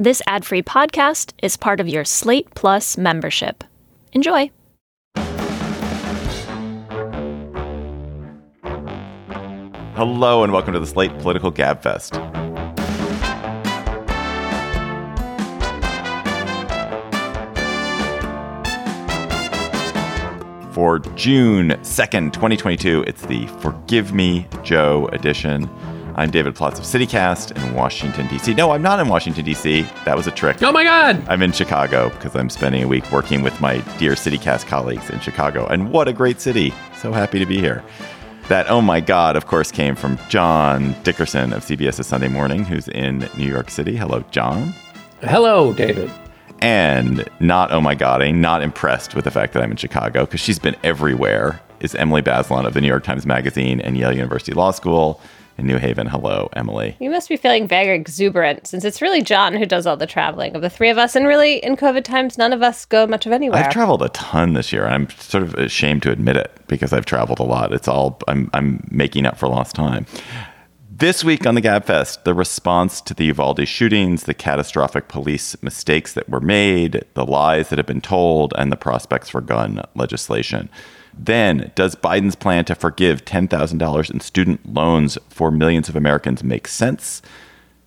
This ad free podcast is part of your Slate Plus membership. Enjoy. Hello, and welcome to the Slate Political Gabfest. For June 2nd, 2022, it's the Forgive Me Joe edition. I'm David Plotz of CityCast in Washington, D.C. No, I'm not in Washington, D.C. That was a trick. Oh my God! I'm in Chicago because I'm spending a week working with my dear CityCast colleagues in Chicago. And what a great city! So happy to be here. That, oh my God, of course, came from John Dickerson of CBS's Sunday Morning, who's in New York City. Hello, John. Hello, David. And not, oh my God, I'm not impressed with the fact that I'm in Chicago because she's been everywhere, is Emily Bazelon of the New York Times Magazine and Yale University Law School in New Haven. Hello, Emily. You must be feeling very exuberant since it's really John who does all the traveling of the three of us. And really, in COVID times, none of us go much of anywhere. I've traveled a ton this year. I'm sort of ashamed to admit it because I've traveled a lot. It's all, I'm, I'm making up for lost time. This week on the GabFest, the response to the Uvalde shootings, the catastrophic police mistakes that were made, the lies that have been told, and the prospects for gun legislation. Then, does Biden's plan to forgive $10,000 in student loans for millions of Americans make sense?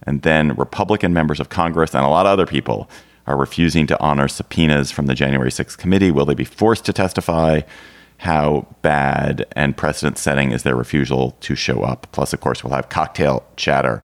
And then, Republican members of Congress and a lot of other people are refusing to honor subpoenas from the January 6th committee. Will they be forced to testify? How bad and precedent setting is their refusal to show up? Plus, of course, we'll have cocktail chatter.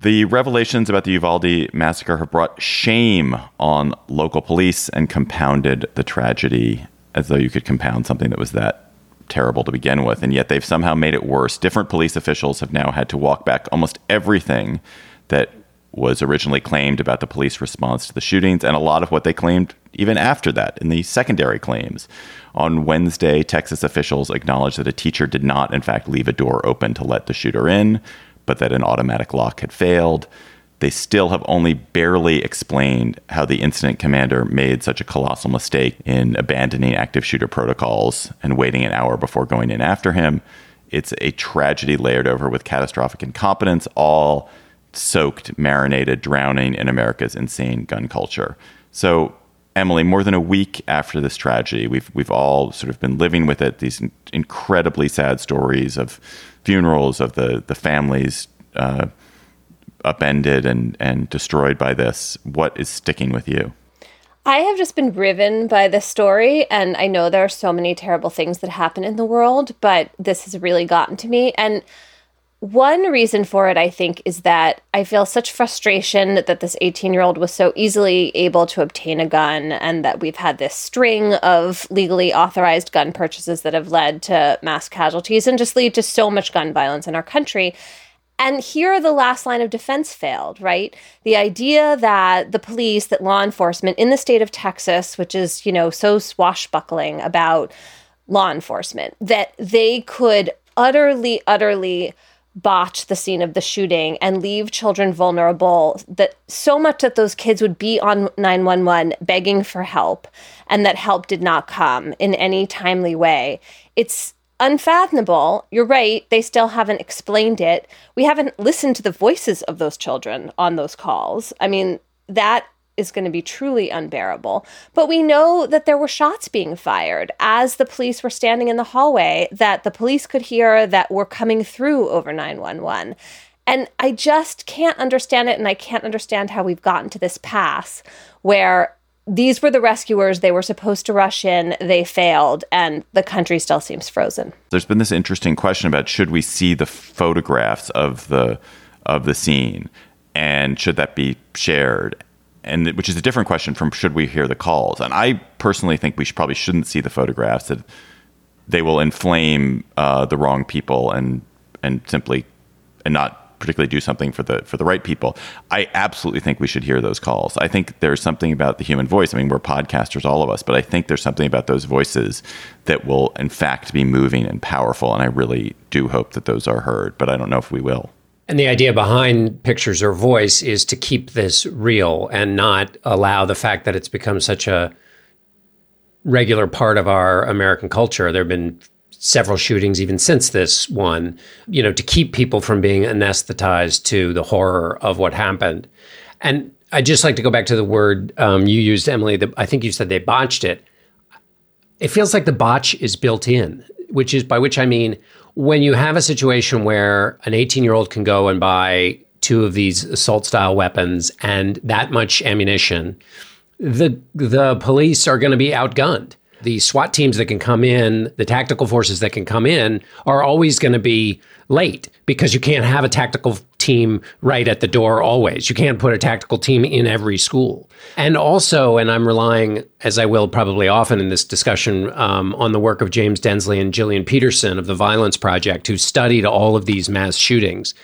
The revelations about the Uvalde massacre have brought shame on local police and compounded the tragedy as though you could compound something that was that terrible to begin with. And yet they've somehow made it worse. Different police officials have now had to walk back almost everything that was originally claimed about the police response to the shootings and a lot of what they claimed even after that in the secondary claims. On Wednesday, Texas officials acknowledged that a teacher did not, in fact, leave a door open to let the shooter in, but that an automatic lock had failed they still have only barely explained how the incident commander made such a colossal mistake in abandoning active shooter protocols and waiting an hour before going in after him. It's a tragedy layered over with catastrophic incompetence, all soaked, marinated, drowning in America's insane gun culture. So, Emily, more than a week after this tragedy, we've we've all sort of been living with it. These incredibly sad stories of funerals of the the families. Uh, upended and and destroyed by this what is sticking with you I have just been riven by this story, and I know there are so many terrible things that happen in the world, but this has really gotten to me. And one reason for it, I think, is that I feel such frustration that this 18 year old was so easily able to obtain a gun, and that we've had this string of legally authorized gun purchases that have led to mass casualties and just lead to so much gun violence in our country. And here the last line of defense failed, right? The idea that the police, that law enforcement in the state of Texas, which is, you know, so swashbuckling about law enforcement, that they could utterly, utterly botch the scene of the shooting and leave children vulnerable that so much that those kids would be on 911 begging for help and that help did not come in any timely way it's unfathomable. You're right. They still haven't explained it. We haven't listened to the voices of those children on those calls. I mean, that is going to be truly unbearable. But we know that there were shots being fired as the police were standing in the hallway that the police could hear that were coming through over 911. And I just can't understand it. And I can't understand how we've gotten to this pass where these were the rescuers. They were supposed to rush in. They failed, and the country still seems frozen. There's been this interesting question about should we see the photographs of the of the scene, and should that be shared? And which is a different question from should we hear the calls? And I personally think we should, probably shouldn't see the photographs. That they will inflame uh, the wrong people and and simply and not particularly do something for the for the right people. I absolutely think we should hear those calls. I think there's something about the human voice. I mean, we're podcasters, all of us, but I think there's something about those voices that will, in fact, be moving and powerful. And I really do hope that those are heard, but I don't know if we will. And the idea behind pictures or voice is to keep this real and not allow the fact that it's become such a regular part of our American culture. There have been several shootings even since this one, you know, to keep people from being anesthetized to the horror of what happened. And I'd just like to go back to the word um, you used, Emily. The, I think you said they botched it. It feels like the botch is built in, which is by which I mean when you have a situation where an 18 year old can go and buy two of these assault style weapons and that much ammunition, the the police are going to be outgunned. The SWAT teams that can come in, the tactical forces that can come in, are always going to be late because you can't have a tactical team right at the door always. You can't put a tactical team in every school. And also, and I'm relying, as I will probably often in this discussion, um, on the work of James Densley and Jillian Peterson of the Violence Project, who studied all of these mass shootings.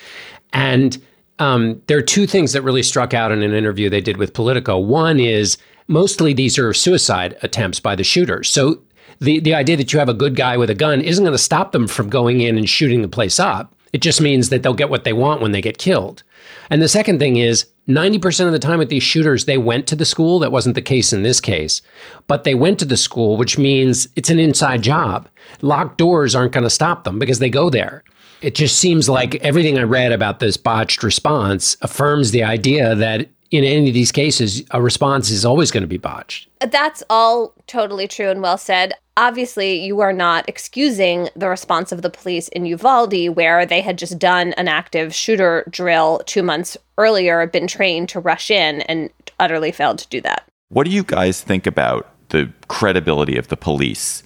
And um, there are two things that really struck out in an interview they did with Politico. One is mostly these are suicide attempts by the shooters. So the, the idea that you have a good guy with a gun isn't going to stop them from going in and shooting the place up. It just means that they'll get what they want when they get killed. And the second thing is 90% of the time with these shooters, they went to the school. That wasn't the case in this case, but they went to the school, which means it's an inside job. Locked doors aren't going to stop them because they go there. It just seems like everything I read about this botched response affirms the idea that in any of these cases, a response is always going to be botched. That's all totally true and well said. Obviously, you are not excusing the response of the police in Uvalde, where they had just done an active shooter drill two months earlier, been trained to rush in, and utterly failed to do that. What do you guys think about the credibility of the police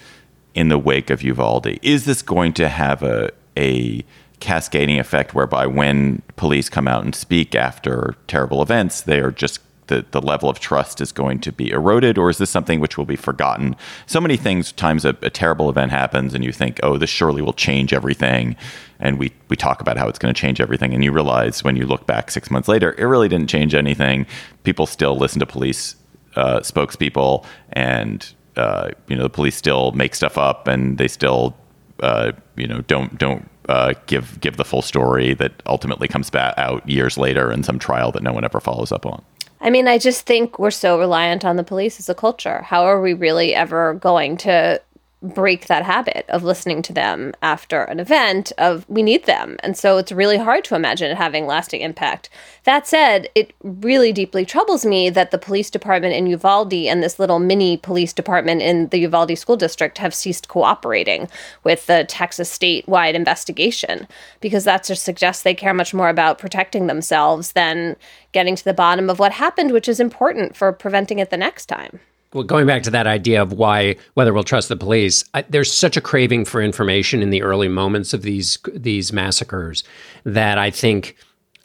in the wake of Uvalde? Is this going to have a a cascading effect whereby when police come out and speak after terrible events, they are just the, the level of trust is going to be eroded, or is this something which will be forgotten? So many things, times a, a terrible event happens, and you think, oh, this surely will change everything. And we, we talk about how it's going to change everything. And you realize when you look back six months later, it really didn't change anything. People still listen to police uh, spokespeople, and uh, you know the police still make stuff up, and they still uh, you know don't don't uh, give give the full story that ultimately comes back out years later in some trial that no one ever follows up on. I mean, I just think we're so reliant on the police as a culture. How are we really ever going to break that habit of listening to them after an event of we need them. And so it's really hard to imagine it having lasting impact. That said it really deeply troubles me that the police department in uvalde and this little mini police department in the uvalde school district have ceased cooperating with the texas statewide investigation because that just suggests they care much more about protecting themselves than getting to the bottom of what happened which is important for preventing it the next time well, going back to that idea of why whether we'll trust the police, I, there's such a craving for information in the early moments of these these massacres that I think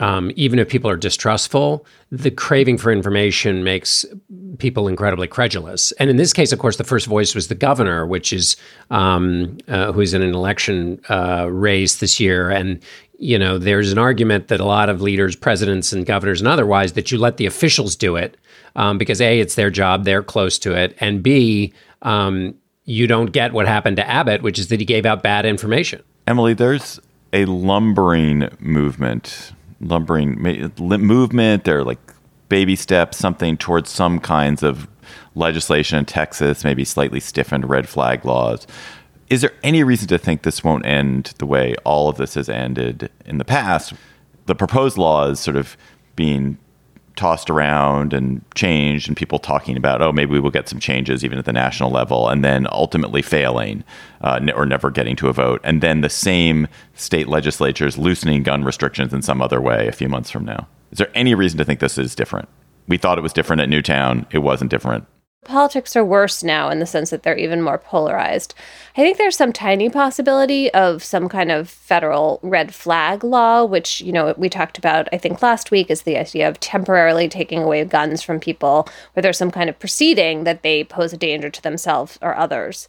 um, even if people are distrustful, the craving for information makes people incredibly credulous. And in this case, of course, the first voice was the governor, which is um, uh, who's in an election uh, race this year, and you know, there's an argument that a lot of leaders, presidents and governors and otherwise, that you let the officials do it um, because A, it's their job, they're close to it, and B, um, you don't get what happened to Abbott, which is that he gave out bad information. Emily, there's a lumbering movement, lumbering movement. There are like baby steps, something towards some kinds of legislation in Texas, maybe slightly stiffened red flag laws is there any reason to think this won't end the way all of this has ended in the past? The proposed law is sort of being tossed around and changed, and people talking about, oh, maybe we will get some changes even at the national level, and then ultimately failing uh, or never getting to a vote. And then the same state legislatures loosening gun restrictions in some other way a few months from now. Is there any reason to think this is different? We thought it was different at Newtown, it wasn't different. Politics are worse now in the sense that they're even more polarized. I think there's some tiny possibility of some kind of federal red flag law, which, you know, we talked about, I think, last week, is the idea of temporarily taking away guns from people where there's some kind of proceeding that they pose a danger to themselves or others.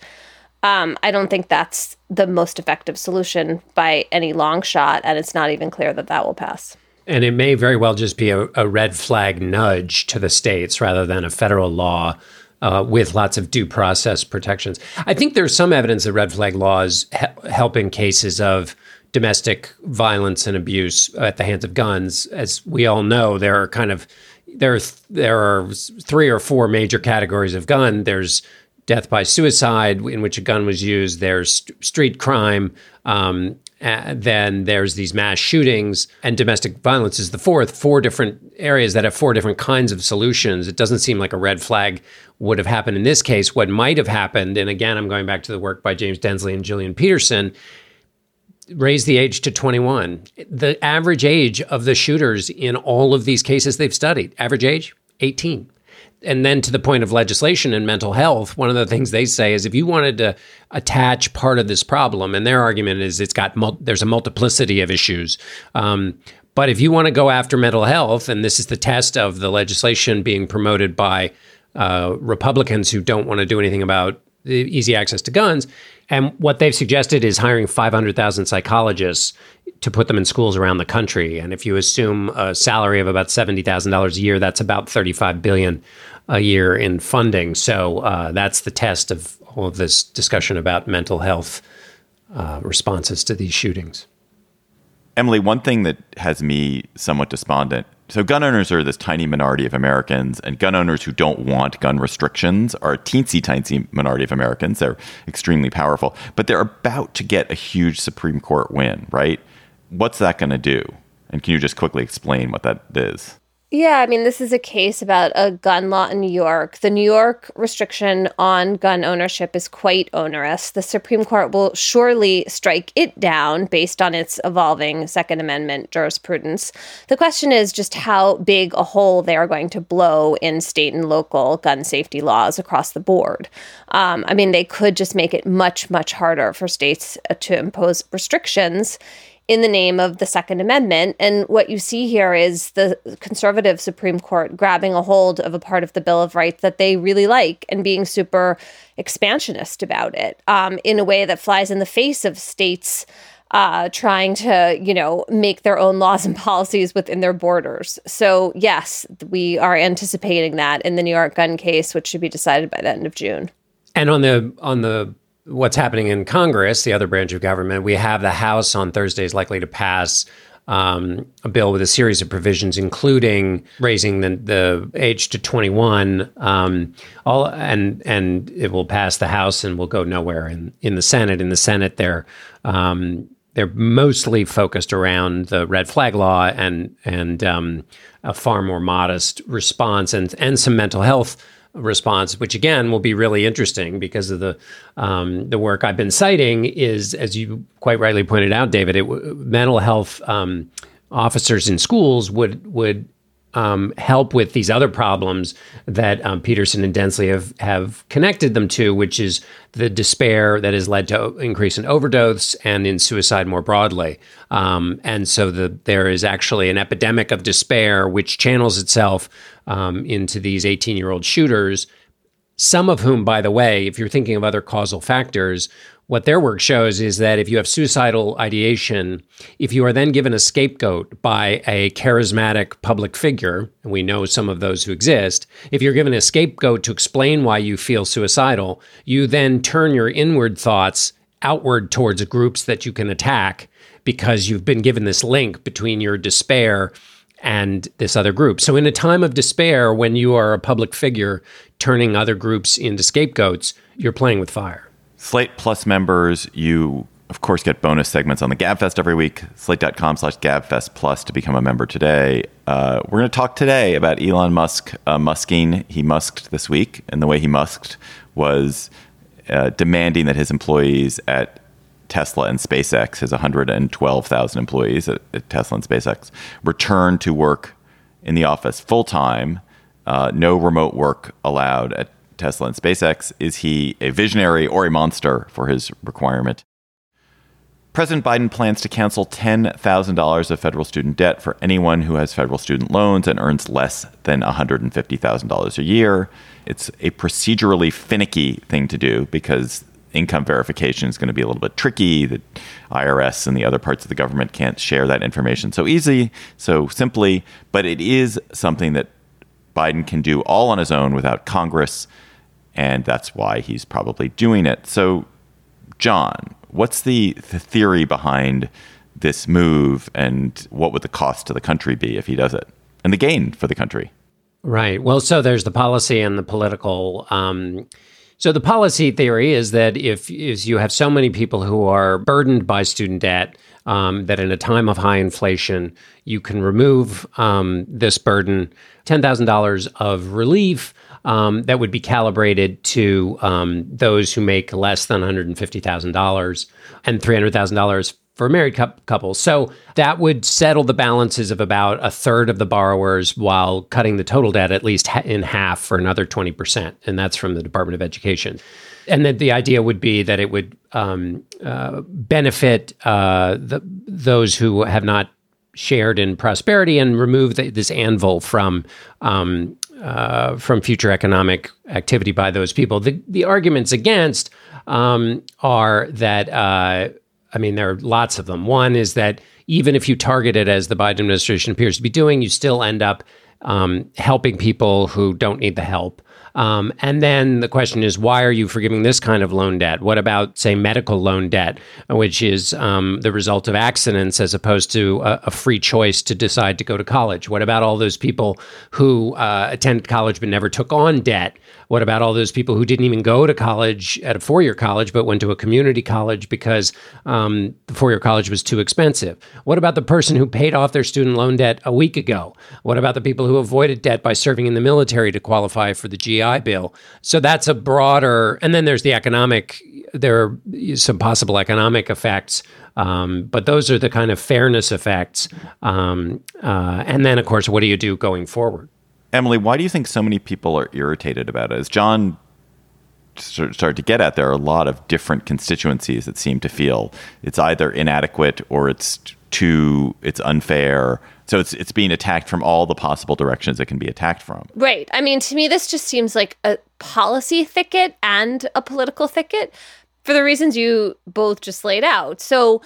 Um, I don't think that's the most effective solution by any long shot, and it's not even clear that that will pass. And it may very well just be a, a red flag nudge to the states rather than a federal law uh, with lots of due process protections. I think there's some evidence that red flag laws he- help in cases of domestic violence and abuse at the hands of guns. As we all know, there are kind of there are, there are three or four major categories of gun. There's death by suicide, in which a gun was used. There's st- street crime, um, Uh, then there's these mass shootings, and domestic violence is the fourth. Four different areas that have four different kinds of solutions. It doesn't seem like a red flag would have happened in this case. What might have happened, and again, I'm going back to the work by James Densley and Jillian Peterson, raise the age to 21. The average age of the shooters in all of these cases they've studied, average age, 18 and then to the point of legislation and mental health, one of the things they say is if you wanted to attach part of this problem, and their argument is it's got mul- there's a multiplicity of issues. Um, but if you want to go after mental health, and this is the test of the legislation being promoted by uh, Republicans who don't want to do anything about easy access to guns, and what they've suggested is hiring 500,000 psychologists to put them in schools around the country. And if you assume a salary of about $70,000 a year, that's about 35 billion a year in funding. So uh, that's the test of all of this discussion about mental health uh, responses to these shootings. Emily, one thing that has me somewhat despondent. So, gun owners are this tiny minority of Americans, and gun owners who don't want gun restrictions are a teensy tiny minority of Americans. They're extremely powerful, but they're about to get a huge Supreme Court win, right? What's that going to do? And can you just quickly explain what that is? Yeah, I mean, this is a case about a gun law in New York. The New York restriction on gun ownership is quite onerous. The Supreme Court will surely strike it down based on its evolving Second Amendment jurisprudence. The question is just how big a hole they are going to blow in state and local gun safety laws across the board. Um, I mean, they could just make it much, much harder for states to impose restrictions in the name of the Second Amendment. And what you see here is the conservative Supreme Court grabbing a hold of a part of the Bill of Rights that they really like and being super expansionist about it um, in a way that flies in the face of states. Uh, trying to, you know, make their own laws and policies within their borders. So, yes, we are anticipating that in the New York gun case, which should be decided by the end of June. And on the on the what's happening in Congress, the other branch of government, we have the House on Thursday is likely to pass um, a bill with a series of provisions, including raising the, the age to 21. Um, all and and it will pass the House and will go nowhere in in the Senate. In the Senate, they're um, they're mostly focused around the red flag law and and um, a far more modest response and and some mental health response, which again will be really interesting because of the um, the work I've been citing is, as you quite rightly pointed out, David, it, mental health um, officers in schools would would um, help with these other problems that um, Peterson and Densley have have connected them to, which is the despair that has led to increase in overdose and in suicide more broadly. Um, and so the, there is actually an epidemic of despair which channels itself um, into these 18 year old shooters. Some of whom, by the way, if you're thinking of other causal factors, what their work shows is that if you have suicidal ideation, if you are then given a scapegoat by a charismatic public figure, and we know some of those who exist, if you're given a scapegoat to explain why you feel suicidal, you then turn your inward thoughts outward towards groups that you can attack because you've been given this link between your despair and this other group. So, in a time of despair, when you are a public figure turning other groups into scapegoats, you're playing with fire. Slate Plus members, you of course get bonus segments on the Gabfest every week. Slate.com slash Gabfest Plus to become a member today. Uh, we're going to talk today about Elon Musk uh, musking. He musked this week, and the way he musked was uh, demanding that his employees at Tesla and SpaceX, his 112,000 employees at, at, Tesla and SpaceX, return to work in the office full time. Uh, no remote work allowed at Tesla and SpaceX? Is he a visionary or a monster for his requirement? President Biden plans to cancel $10,000 of federal student debt for anyone who has federal student loans and earns less than $150,000 a year. It's a procedurally finicky thing to do because income verification is going to be a little bit tricky. The IRS and the other parts of the government can't share that information so easy, so simply, but it is something that Biden can do all on his own without Congress and that's why he's probably doing it. So, John, what's the, the theory behind this move, and what would the cost to the country be if he does it, and the gain for the country? Right. Well, so there's the policy and the political. Um, So the policy theory is that if is you have so many people who are burdened by student debt um, that in a time of high inflation you can remove um, this burden, ten thousand dollars of relief um, that would be calibrated to um, those who make less than one hundred and fifty thousand dollars and three hundred thousand dollars for married couples. So that would settle the balances of about a third of the borrowers while cutting the total debt at least in half for another 20%. And that's from the Department of Education. And then the idea would be that it would um, uh, benefit uh, the, those who have not shared in prosperity and remove the, this anvil from um, uh, from future economic activity by those people. The, the arguments against um, are that uh, I mean, there are lots of them. One is that even if you target it as the Biden administration appears to be doing, you still end up um, helping people who don't need the help. Um, and then the question is, why are you forgiving this kind of loan debt? What about, say, medical loan debt, which is um, the result of accidents as opposed to a, a, free choice to decide to go to college? What about all those people who uh, attended college but never took on debt? What about all those people who didn't even go to college at a four year college, but went to a community college because um, the four year college was too expensive? What about the person who paid off their student loan debt a week ago? What about the people who avoided debt by serving in the military to qualify for the GI Bill? So that's a broader, and then there's the economic, there are some possible economic effects. Um, but those are the kind of fairness effects. Um, uh, and then, of course, what do you do going forward? Emily, why do you think so many people are irritated about it? As John started to get at, there are a lot of different constituencies that seem to feel it's either inadequate or it's too it's unfair. So it's it's being attacked from all the possible directions it can be attacked from. Right. I mean, to me, this just seems like a policy thicket and a political thicket for the reasons you both just laid out. So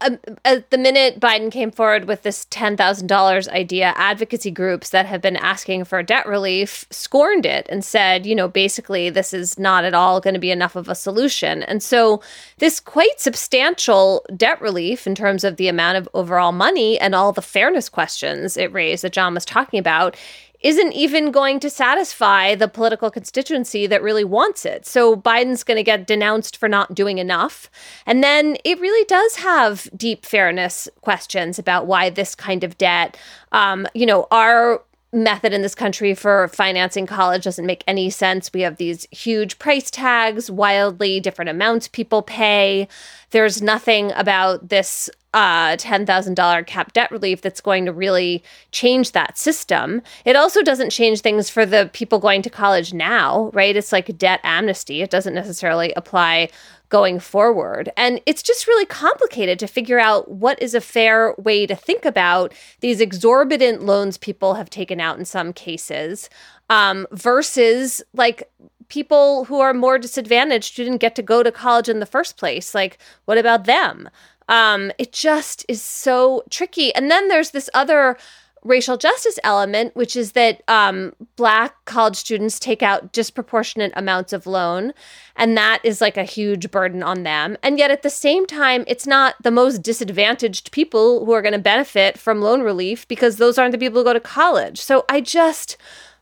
um, at the minute Biden came forward with this $10,000 idea, advocacy groups that have been asking for debt relief scorned it and said, you know, basically, this is not at all going to be enough of a solution. And so, this quite substantial debt relief in terms of the amount of overall money and all the fairness questions it raised that John was talking about isn't even going to satisfy the political constituency that really wants it. So Biden's going to get denounced for not doing enough. And then it really does have deep fairness questions about why this kind of debt, um, you know, our method in this country for financing college doesn't make any sense. We have these huge price tags, wildly different amounts people pay. There's nothing about this uh, $10,000 cap debt relief that's going to really change that system. It also doesn't change things for the people going to college now, right? It's like debt amnesty. It doesn't necessarily apply going forward. And it's just really complicated to figure out what is a fair way to think about these exorbitant loans people have taken out in some cases um, versus like people who are more disadvantaged who didn't get to go to college in the first place. Like, what about them? Um, it just is so tricky. And then there's this other racial justice element, which is that um, Black college students take out disproportionate amounts of loan, and that is like a huge burden on them. And yet, at the same time, it's not the most disadvantaged people who are going to benefit from loan relief because those aren't the people who go to college. So I just,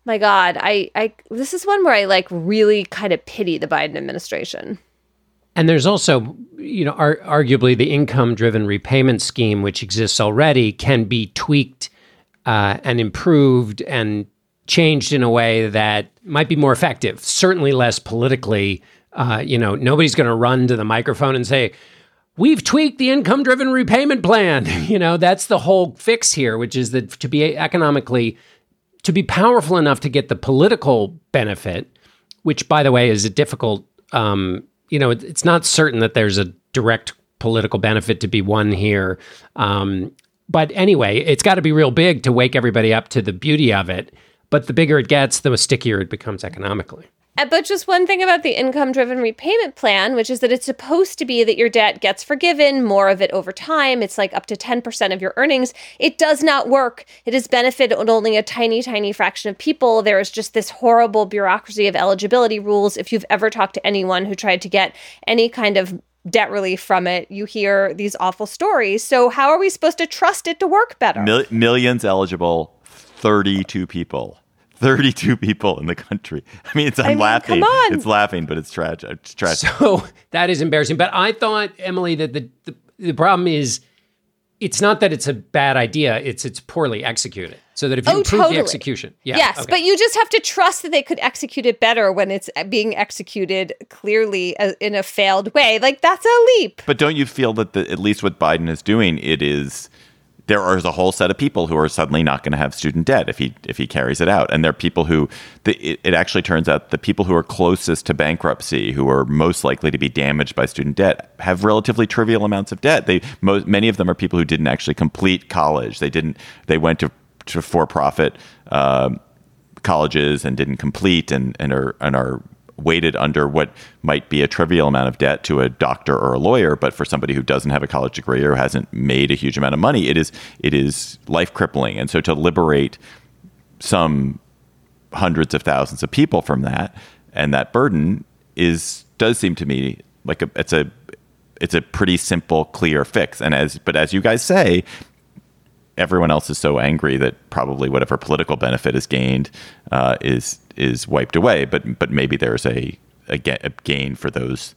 my God, I, I, this is one where I like really kind of pity the Biden administration. And there's also, you know, ar- arguably the income driven repayment scheme, which exists already, can be tweaked uh, and improved and changed in a way that might be more effective, certainly less politically. Uh, you know, nobody's going to run to the microphone and say, We've tweaked the income driven repayment plan. you know, that's the whole fix here, which is that to be economically, to be powerful enough to get the political benefit, which, by the way, is a difficult um, you know, it's not certain that there's a direct political benefit to be won here. Um, but anyway, it's got to be real big to wake everybody up to the beauty of it. But the bigger it gets, the stickier it becomes economically. Uh, but just one thing about the income driven repayment plan, which is that it's supposed to be that your debt gets forgiven, more of it over time. It's like up to 10% of your earnings. It does not work. It has benefited only a tiny, tiny fraction of people. There is just this horrible bureaucracy of eligibility rules. If you've ever talked to anyone who tried to get any kind of debt relief from it, you hear these awful stories. So, how are we supposed to trust it to work better? Mil- millions eligible, 32 people. 32 people in the country. I mean, it's I'm I mean, laughing. come on. It's laughing, but it's tragic. It's tragic. So that is embarrassing. But I thought, Emily, that the, the, the problem is it's not that it's a bad idea, it's it's poorly executed. So that if you Oh, improve totally. the execution. Yeah. yes, okay. but you just have to trust that they could execute it better when it's being executed clearly uh, in a failed way. Like that's a leap. But don't you feel that the, at least what Biden is doing, it is there is a whole set of people who are suddenly not going to have student debt if he if he carries it out, and there are people who the, it, it actually turns out the people who are closest to bankruptcy, who are most likely to be damaged by student debt, have relatively trivial amounts of debt. They many of them are people who didn't actually complete college. They didn't. They went to to for profit. Um, colleges and didn't complete and, and are and are weighted under what might be a trivial amount of debt to a doctor or a lawyer, but for somebody who doesn't have a college degree or hasn't made a huge amount of money, it is it is life crippling. And so to liberate some hundreds of thousands of people from that and that burden is does seem to me like a, it's a it's a pretty simple clear fix and as but as you guys say everyone else is so angry that probably whatever political benefit is gained uh, is is wiped away. But but maybe there's a, a, a gain for those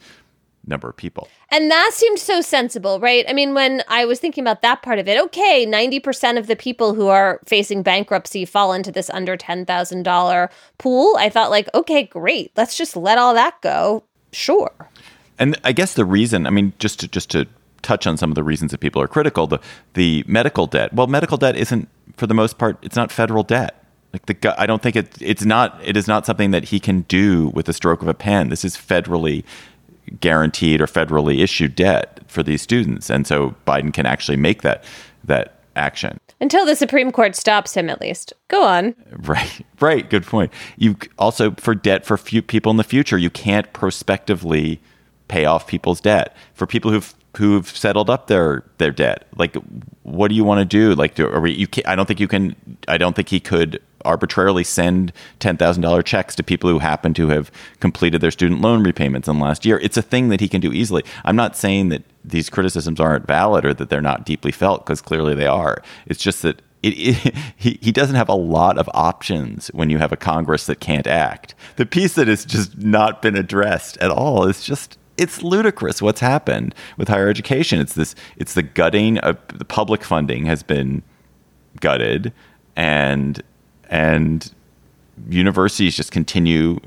number of people. And that seemed so sensible, right? I mean, when I was thinking about that part of it, okay, 90% of the people who are facing bankruptcy fall into this under $10,000 pool. I thought, like, okay, great. Let's just let all that go. Sure. And I guess the reason, I mean, just to just to touch on some of the reasons that people are critical, the the medical debt. Well, medical debt isn't, for the most part, it's not federal debt. Like the, I don't think it, it's not. It is not something that he can do with the stroke of a pen. This is federally guaranteed or federally issued debt for these students, and so Biden can actually make that that action. Until the Supreme Court stops him, at least. Go on. Right, right. Good point. You also for debt for few people in the future, you can't prospectively pay off people's debt. For people who've who've settled up their their debt, like what do you want to do? Like, do, we? You can, I don't think you can. I don't think he could arbitrarily send ten thousand dollar checks to people who happen to have completed their student loan repayments in the last year. It's a thing that he can do easily. I'm not saying that these criticisms aren't valid or that they're not deeply felt because clearly they are. It's just that it, it, he, he doesn't have a lot of options when you have a Congress that can't act. The piece that has just not been addressed at all is just it's ludicrous what's happened with higher education. It's this it's the gutting of the public funding has been gutted and and universities just continue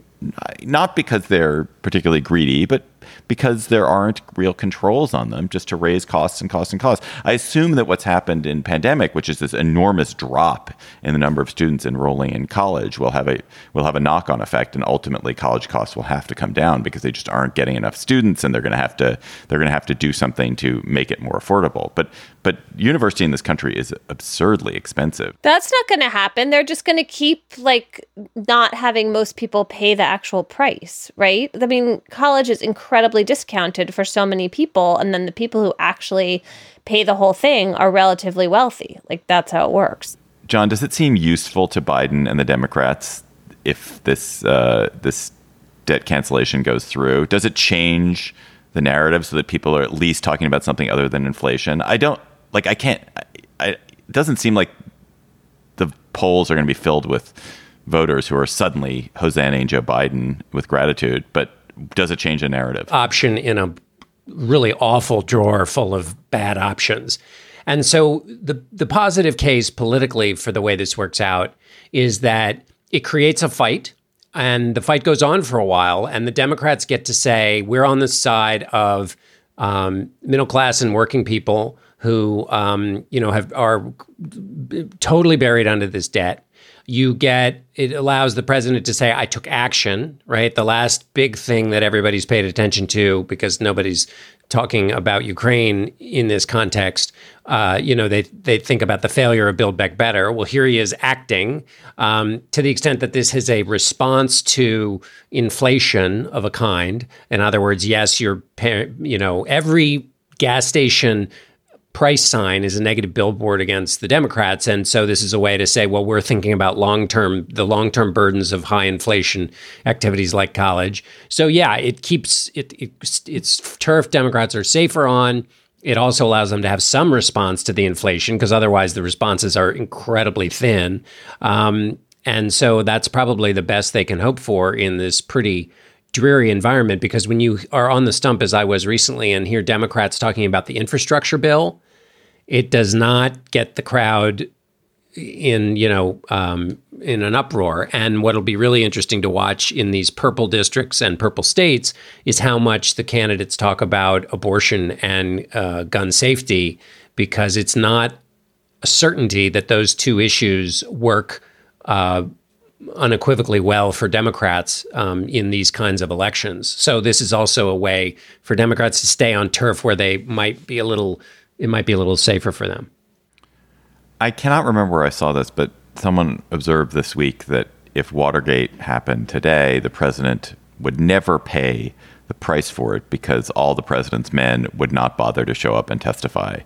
not because they're particularly greedy, but because there aren't real controls on them just to raise costs and costs and costs. I assume that what's happened in pandemic, which is this enormous drop in the number of students enrolling in college, will have a will have a knock-on effect and ultimately college costs will have to come down because they just aren't getting enough students and they're going to have to they're going to have to do something to make it more affordable. But but university in this country is absurdly expensive. That's not going to happen. They're just going to keep like not having most people pay the actual price, right? I mean, college is incredibly discounted for so many people, and then the people who actually pay the whole thing are relatively wealthy. Like that's how it works. John, does it seem useful to Biden and the Democrats if this uh, this debt cancellation goes through? Does it change the narrative so that people are at least talking about something other than inflation? I don't like. I can't. I, it doesn't seem like the polls are going to be filled with voters who are suddenly hosannaing Joe Biden with gratitude. But does it change the narrative? option in a really awful drawer full of bad options. And so the the positive case politically for the way this works out is that it creates a fight and the fight goes on for a while and the Democrats get to say we're on the side of um, middle class and working people who um, you know have are totally buried under this debt. You get it allows the president to say, "I took action." Right, the last big thing that everybody's paid attention to because nobody's talking about Ukraine in this context. Uh, you know, they they think about the failure of Build Back Better. Well, here he is acting um, to the extent that this is a response to inflation of a kind. In other words, yes, you're you know every gas station price sign is a negative billboard against the Democrats. And so this is a way to say, well, we're thinking about long term, the long term burdens of high inflation activities like college. So yeah, it keeps it, it it's turf Democrats are safer on. It also allows them to have some response to the inflation because otherwise the responses are incredibly thin. Um, And so that's probably the best they can hope for in this pretty dreary environment because when you are on the stump, as I was recently, and hear Democrats talking about the infrastructure bill, it does not get the crowd in you know um, in an uproar. And what'll be really interesting to watch in these purple districts and purple states is how much the candidates talk about abortion and uh, gun safety, because it's not a certainty that those two issues work. Uh, unequivocally well for Democrats um, in these kinds of elections. So this is also a way for Democrats to stay on turf where they might be a little, it might be a little safer for them. I cannot remember where I saw this, but someone observed this week that if Watergate happened today, the president would never pay the price for it because all the president's men would not bother to show up and testify.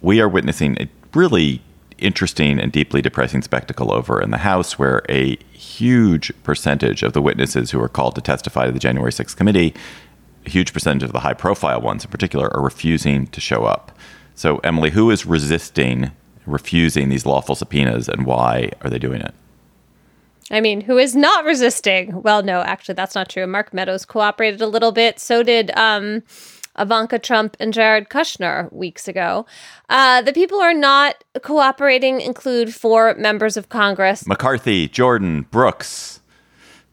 We are witnessing a really interesting and deeply depressing spectacle over in the House where a huge percentage of the witnesses who are called to testify to the January 6th committee, a huge percentage of the high profile ones in particular, are refusing to show up. So, Emily, who is resisting refusing these lawful subpoenas and why are they doing it? I mean, who is not resisting? Well, no, actually, that's not true. Mark Meadows cooperated a little bit. So did um, Ivanka Trump and Jared Kushner weeks ago. Uh, the people who are not cooperating include four members of Congress McCarthy, Jordan, Brooks,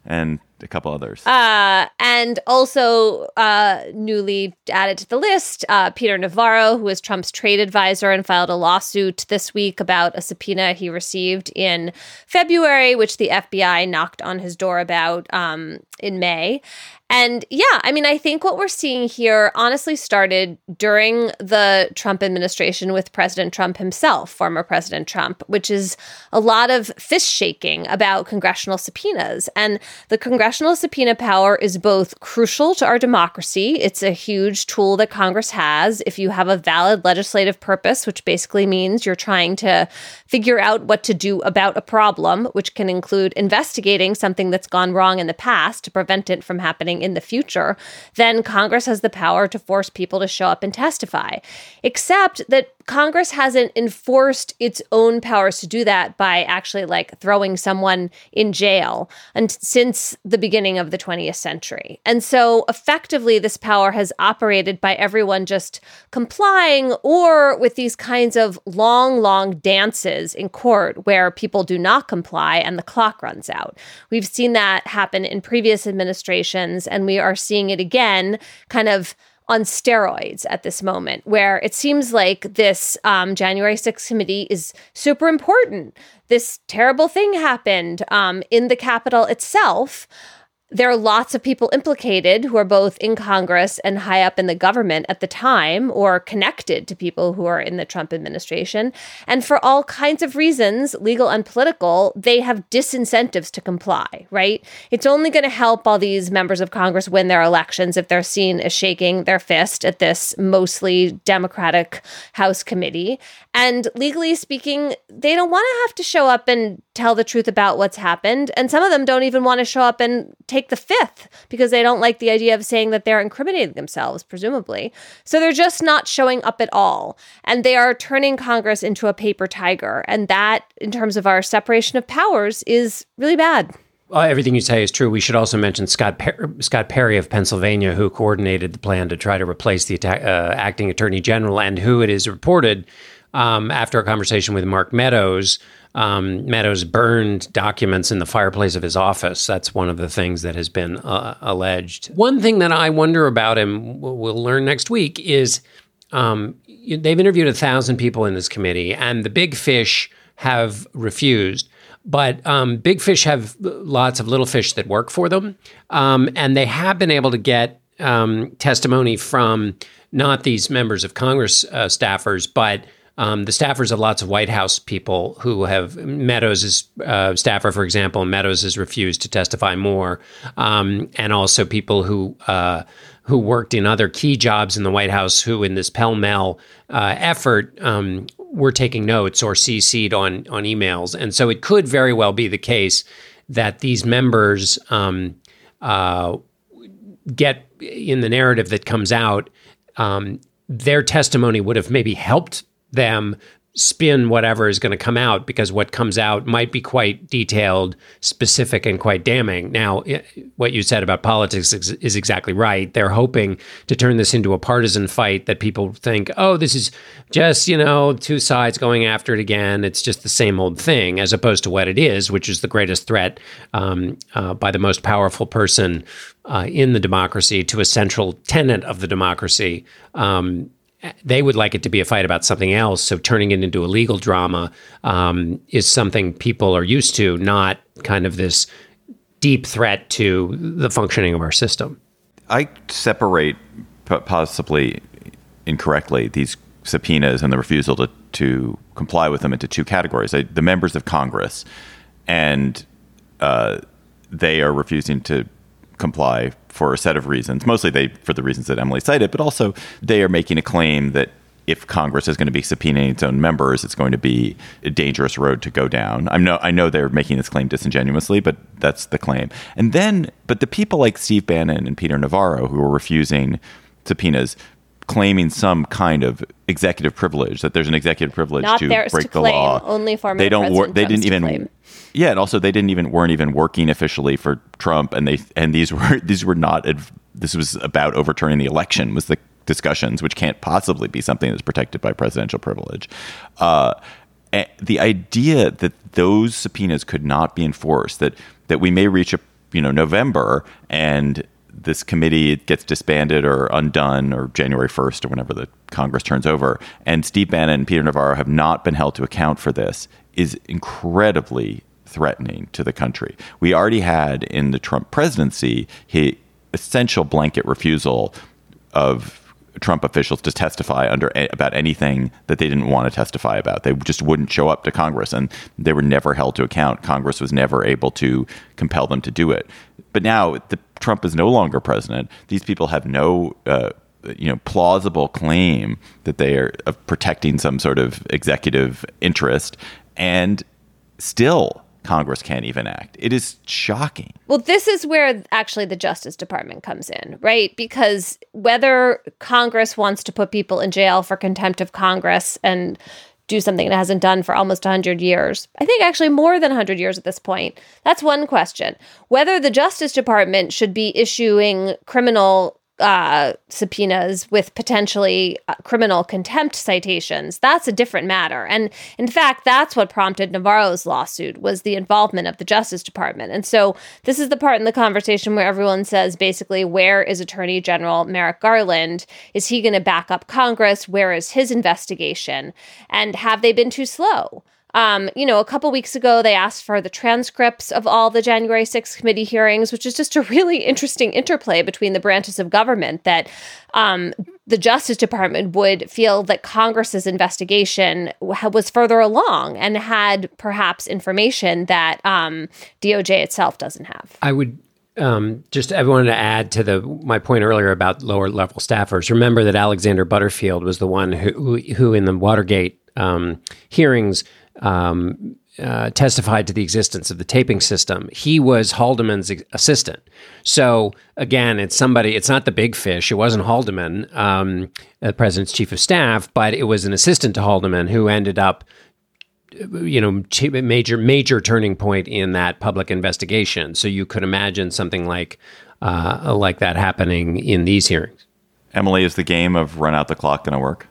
and a couple others. Uh, and also uh, newly added to the list, uh, Peter Navarro, who is Trump's trade advisor and filed a lawsuit this week about a subpoena he received in February, which the FBI knocked on his door about um, in May. And yeah, I mean, I think what we're seeing here honestly started during the Trump administration with President Trump himself, former President Trump, which is a lot of fist shaking about congressional subpoenas. And the congressional subpoena power is both crucial to our democracy, it's a huge tool that Congress has if you have a valid legislative purpose, which basically means you're trying to figure out what to do about a problem, which can include investigating something that's gone wrong in the past to prevent it from happening in the future, then Congress has the power to force people to show up and testify. Except that Congress hasn't enforced its own powers to do that by actually like throwing someone in jail and since the beginning of the 20th century. And so effectively this power has operated by everyone just complying or with these kinds of long long dances in court where people do not comply and the clock runs out. We've seen that happen in previous administrations and we are seeing it again kind of on steroids at this moment, where it seems like this um, January 6th committee is super important. This terrible thing happened um, in the Capitol itself there are lots of people implicated who are both in Congress and high up in the government at the time or connected to people who are in the Trump administration. And for all kinds of reasons, legal and political, they have disincentives to comply, right? It's only going to help all these members of Congress win their elections if they're seen as shaking their fist at this mostly Democratic House committee. And legally speaking, they don't want to have to show up and tell the truth about what's happened. And some of them don't even want to show up and take the fifth because they don't like the idea of saying that they're incriminating themselves, presumably. So they're just not showing up at all. And they are turning Congress into a paper tiger. And that, in terms of our separation of powers, is really bad. Well, everything you say is true. We should also mention Scott per- Scott Perry of Pennsylvania, who coordinated the plan to try to replace the atta- uh, acting attorney general, and who it is reported um, after a conversation with Mark Meadows. Um, Meadows burned documents in the fireplace of his office. That's one of the things that has been uh, alleged. One thing that I wonder about, him, we'll learn next week, is um, they've interviewed a thousand people in this committee, and the big fish have refused. But um, big fish have lots of little fish that work for them, um, and they have been able to get um, testimony from not these members of Congress uh, staffers, but um, the staffers of lots of White House people who have Meadows is uh, staffer, for example. Meadows has refused to testify more, um, and also people who uh, who worked in other key jobs in the White House who, in this pell mell uh, effort, um, were taking notes or CC'd on on emails, and so it could very well be the case that these members um, uh, get in the narrative that comes out. Um, their testimony would have maybe helped them spin whatever is going to come out because what comes out might be quite detailed, specific, and quite damning. Now, what you said about politics is, is, exactly right. They're hoping to turn this into a partisan fight that people think, oh, this is just, you know, two sides going after it again. It's just the same old thing, as opposed to what it is, which is the greatest threat um, uh, by the most powerful person uh, in the democracy to a central tenet of the democracy. Um, they would like it to be a fight about something else. So turning it into a legal drama um, is something people are used to, not kind of this deep threat to the functioning of our system. I separate, possibly incorrectly, these subpoenas and the refusal to, to comply with them into two categories. I, the members of Congress, and uh, they are refusing to comply for a set of reasons. Mostly they for the reasons that Emily cited, but also they are making a claim that if Congress is going to be subpoenaing its own members, it's going to be a dangerous road to go down. I know I know they're making this claim disingenuously, but that's the claim. And then, but the people like Steve Bannon and Peter Navarro who are refusing subpoenas, claiming some kind of executive privilege that there's an executive privilege Not to break to the claim. law. Only former they don't. Wor- they didn't even. Yeah, and also they didn't even weren't even working officially for Trump, and they and these were these were not. This was about overturning the election. Was the discussions, which can't possibly be something that's protected by presidential privilege. Uh, the idea that those subpoenas could not be enforced, that that we may reach a you know November and this committee gets disbanded or undone or January 1st or whenever the Congress turns over, and Steve Bannon and Peter Navarro have not been held to account for this, is incredibly threatening to the country. We already had in the Trump presidency his essential blanket refusal of Trump officials to testify under about anything that they didn't want to testify about. They just wouldn't show up to Congress, and they were never held to account. Congress was never able to compel them to do it. But now the, Trump is no longer president. These people have no. Uh, you know, plausible claim that they are protecting some sort of executive interest, and still Congress can't even act. It is shocking. Well, this is where actually the Justice Department comes in, right? Because whether Congress wants to put people in jail for contempt of Congress and do something it hasn't done for almost 100 years. I think actually more than 100 years at this point. That's one question. Whether the Justice Department should be issuing criminal uh, subpoenas with potentially uh, criminal contempt citations, that's a different matter. And in fact, that's what prompted Navarro's lawsuit was the involvement of the Justice Department. And so this is the part in the conversation where everyone says basically, where is Attorney General Merrick Garland? Is he going to back up Congress? Where is his investigation? And have they been too slow? Um, you know, a couple weeks ago, they asked for the transcripts of all the January 6th committee hearings, which is just a really interesting interplay between the branches of government that um, the Justice Department would feel that Congress's investigation was further along and had perhaps information that um, DOJ itself doesn't have. I would um, just I wanted to add to the my point earlier about lower level staffers. Remember that Alexander Butterfield was the one who who, who in the Watergate um, hearings um, uh, testified to the existence of the taping system. He was Haldeman's assistant. So again, it's somebody. It's not the big fish. It wasn't Haldeman, um, the president's chief of staff, but it was an assistant to Haldeman who ended up, you know, major major turning point in that public investigation. So you could imagine something like uh, like that happening in these hearings. Emily, is the game of run out the clock going to work?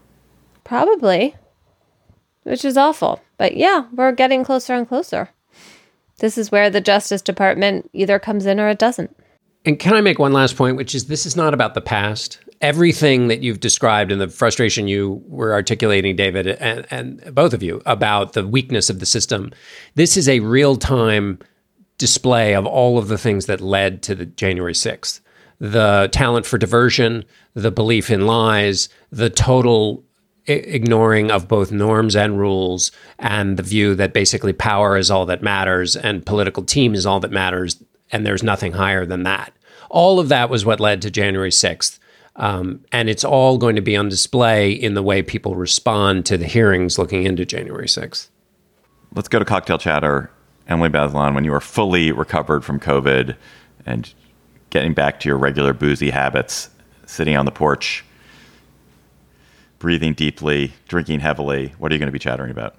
Probably which is awful. But yeah, we're getting closer and closer. This is where the Justice Department either comes in or it doesn't. And can I make one last point, which is this is not about the past. Everything that you've described and the frustration you were articulating, David, and, and both of you, about the weakness of the system, this is a real time display of all of the things that led to the January 6th the talent for diversion, the belief in lies, the total ignoring of both norms and rules and the view that basically power is all that matters and political team is all that matters and there's nothing higher than that. All of that was what led to january 6th um, and it's all going to be on display in the way people respond to the hearings looking into january 6th let's go to cocktail chatter emily bazelon when you are fully recovered from covid and getting back to your regular boozy habits sitting on the porch breathing deeply, drinking heavily. What are you going to be chattering about?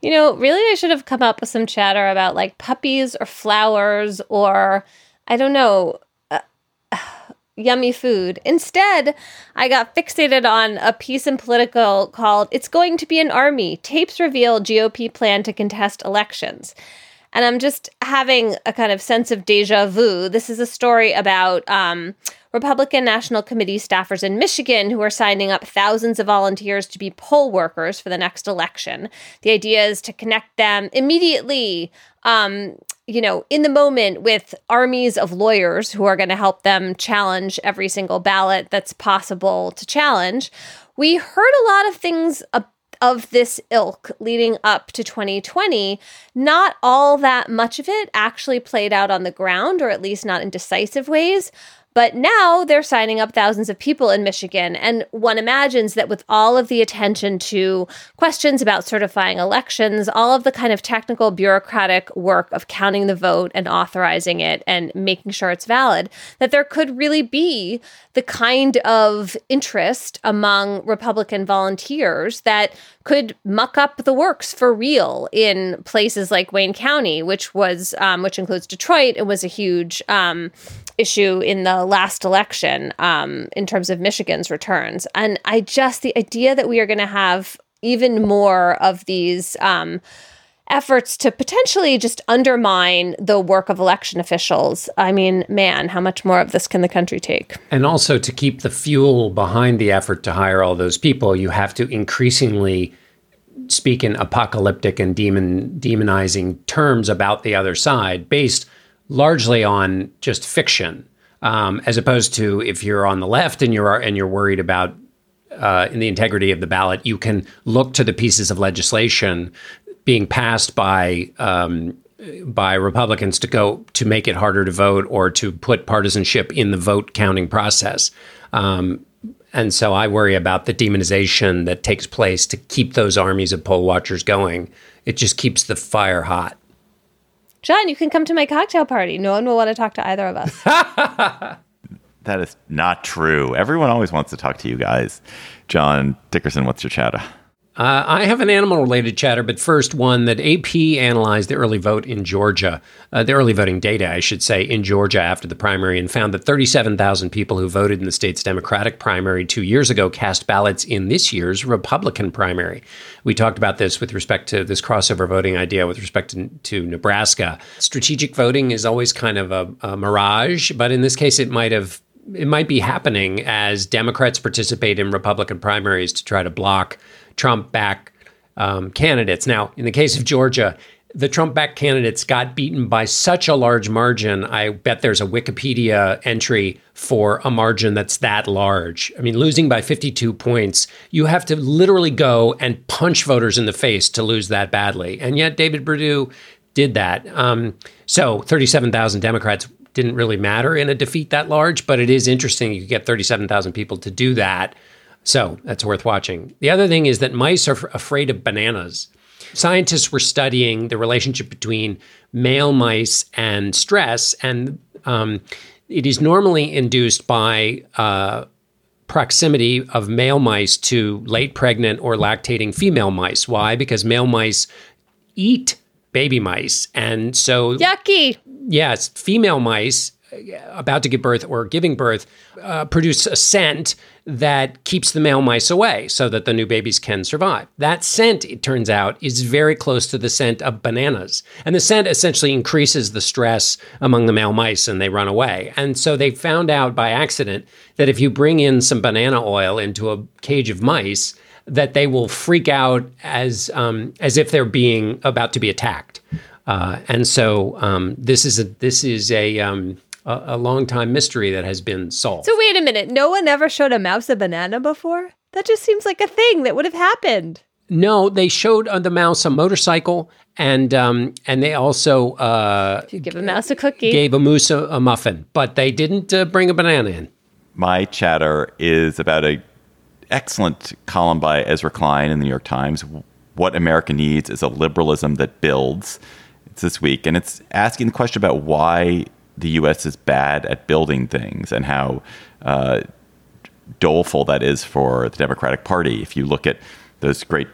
You know, really, I should have come up with some chatter about like puppies or flowers or I don't know, uh, yummy food. Instead, I got fixated on a piece in Politico called It's Going to Be an Army. Tapes reveal GOP plan to contest elections. And I'm just having a kind of sense of deja vu. This is a story about um, Republican National Committee staffers in Michigan who are signing up thousands of volunteers to be poll workers for the next election. The idea is to connect them immediately, um, you know, in the moment with armies of lawyers who are going to help them challenge every single ballot that's possible to challenge. We heard a lot of things about of this ilk leading up to 2020, not all that much of it actually played out on the ground, or at least not in decisive ways. But now they're signing up thousands of people in Michigan. And one imagines that with all of the attention to questions about certifying elections, all of the kind of technical bureaucratic work of counting the vote and authorizing it and making sure it's valid, that there could really be the kind of interest among Republican volunteers that could muck up the works for real in places like Wayne County, which was um, which includes Detroit. It was a huge um, issue in the last election um, in terms of Michigan's returns. And I just, the idea that we are going to have even more of these um, efforts to potentially just undermine the work of election officials. I mean, man, how much more of this can the country take? And also to keep the fuel behind the effort to hire all those people, you have to increasingly speak in apocalyptic and demon demonizing terms about the other side based largely on just fiction, um, as opposed to if you're on the left and you're and you're worried about uh, in the integrity of the ballot, you can look to the pieces of legislation being passed by um, by Republicans to go to make it harder to vote or to put partisanship in the vote counting process. Um, and so I worry about the demonization that takes place to keep those armies of poll watchers going. It just keeps the fire hot. John, you can come to my cocktail party. No one will want to talk to either of us. that is not true. Everyone always wants to talk to you guys. John Dickerson, what's your chatter? Uh, I have an animal related chatter, but first one that AP analyzed the early vote in Georgia, uh, the early voting data, I should say, in Georgia after the primary, and found that 37,000 people who voted in the state's Democratic primary two years ago cast ballots in this year's Republican primary. We talked about this with respect to this crossover voting idea with respect to, to Nebraska. Strategic voting is always kind of a, a mirage, but in this case, it might have it might be happening as Democrats participate in Republican primaries to try to block Trump back um, candidates. Now, in the case of Georgia, the Trump back candidates got beaten by such a large margin. I bet there's a Wikipedia entry for a margin that's that large. I mean, losing by 52 points, you have to literally go and punch voters in the face to lose that badly. And yet, David Perdue did that. Um, so, 37,000 Democrats didn't really matter in a defeat that large, but it is interesting you get 37,000 people to do that. So that's worth watching. The other thing is that mice are f- afraid of bananas. Scientists were studying the relationship between male mice and stress, and um, it is normally induced by uh, proximity of male mice to late pregnant or lactating female mice. Why? Because male mice eat baby mice. And so, yucky yes, female mice uh, about to give birth or giving birth uh, produce a scent that keeps the male mice away so that the new babies can survive. That scent, it turns out, is very close to the scent of bananas. And the scent essentially increases the stress among the male mice and they run away. And so they found out by accident that if you bring in some banana oil into a cage of mice, that they will freak out as um, as if they're being about to be attacked. Uh, and so um, this is a this is a um, a, a long time mystery that has been solved. So wait a minute, no one ever showed a mouse a banana before? That just seems like a thing that would have happened. No, they showed uh, the mouse a motorcycle, and um, and they also uh, you give a mouse a cookie, gave a moose a, a muffin, but they didn't uh, bring a banana in. My chatter is about a excellent column by Ezra Klein in the New York Times. What America needs is a liberalism that builds It's this week, and it's asking the question about why the U.S. is bad at building things and how uh, doleful that is for the Democratic Party. If you look at those great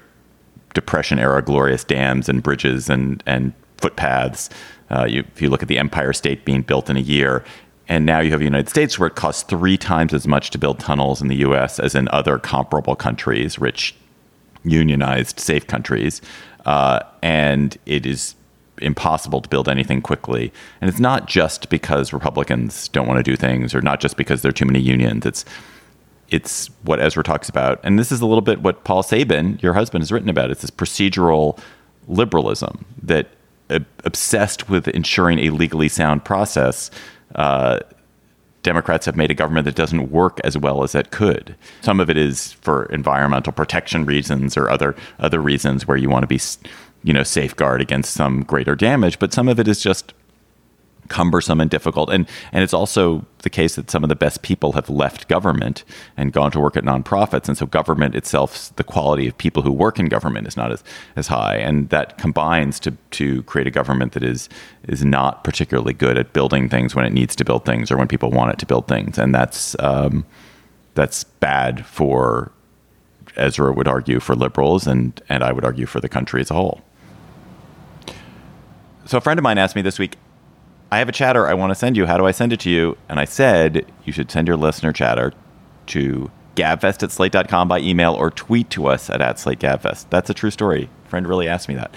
Depression era glorious dams and bridges and and footpaths, uh, you, if you look at the Empire State being built in a year, and now you have the United States where it costs three times as much to build tunnels in the U.S. as in other comparable countries, rich, unionized, safe countries, uh, and it is impossible to build anything quickly. And it's not just because Republicans don't want to do things, or not just because there are too many unions. It's it's what Ezra talks about, and this is a little bit what Paul Sabin, your husband, has written about. It's this procedural liberalism that obsessed with ensuring a legally sound process. Uh, Democrats have made a government that doesn't work as well as it could. Some of it is for environmental protection reasons or other other reasons where you want to be, you know, safeguard against some greater damage. But some of it is just cumbersome and difficult. And and it's also the case that some of the best people have left government and gone to work at nonprofits. And so government itself, the quality of people who work in government is not as, as high. And that combines to to create a government that is is not particularly good at building things when it needs to build things or when people want it to build things. And that's um, that's bad for Ezra would argue for liberals and and I would argue for the country as a whole. So a friend of mine asked me this week, I have a chatter I want to send you. How do I send it to you? And I said you should send your listener chatter to gabfest at slate.com by email or tweet to us at, at slategabfest. That's a true story. A friend really asked me that.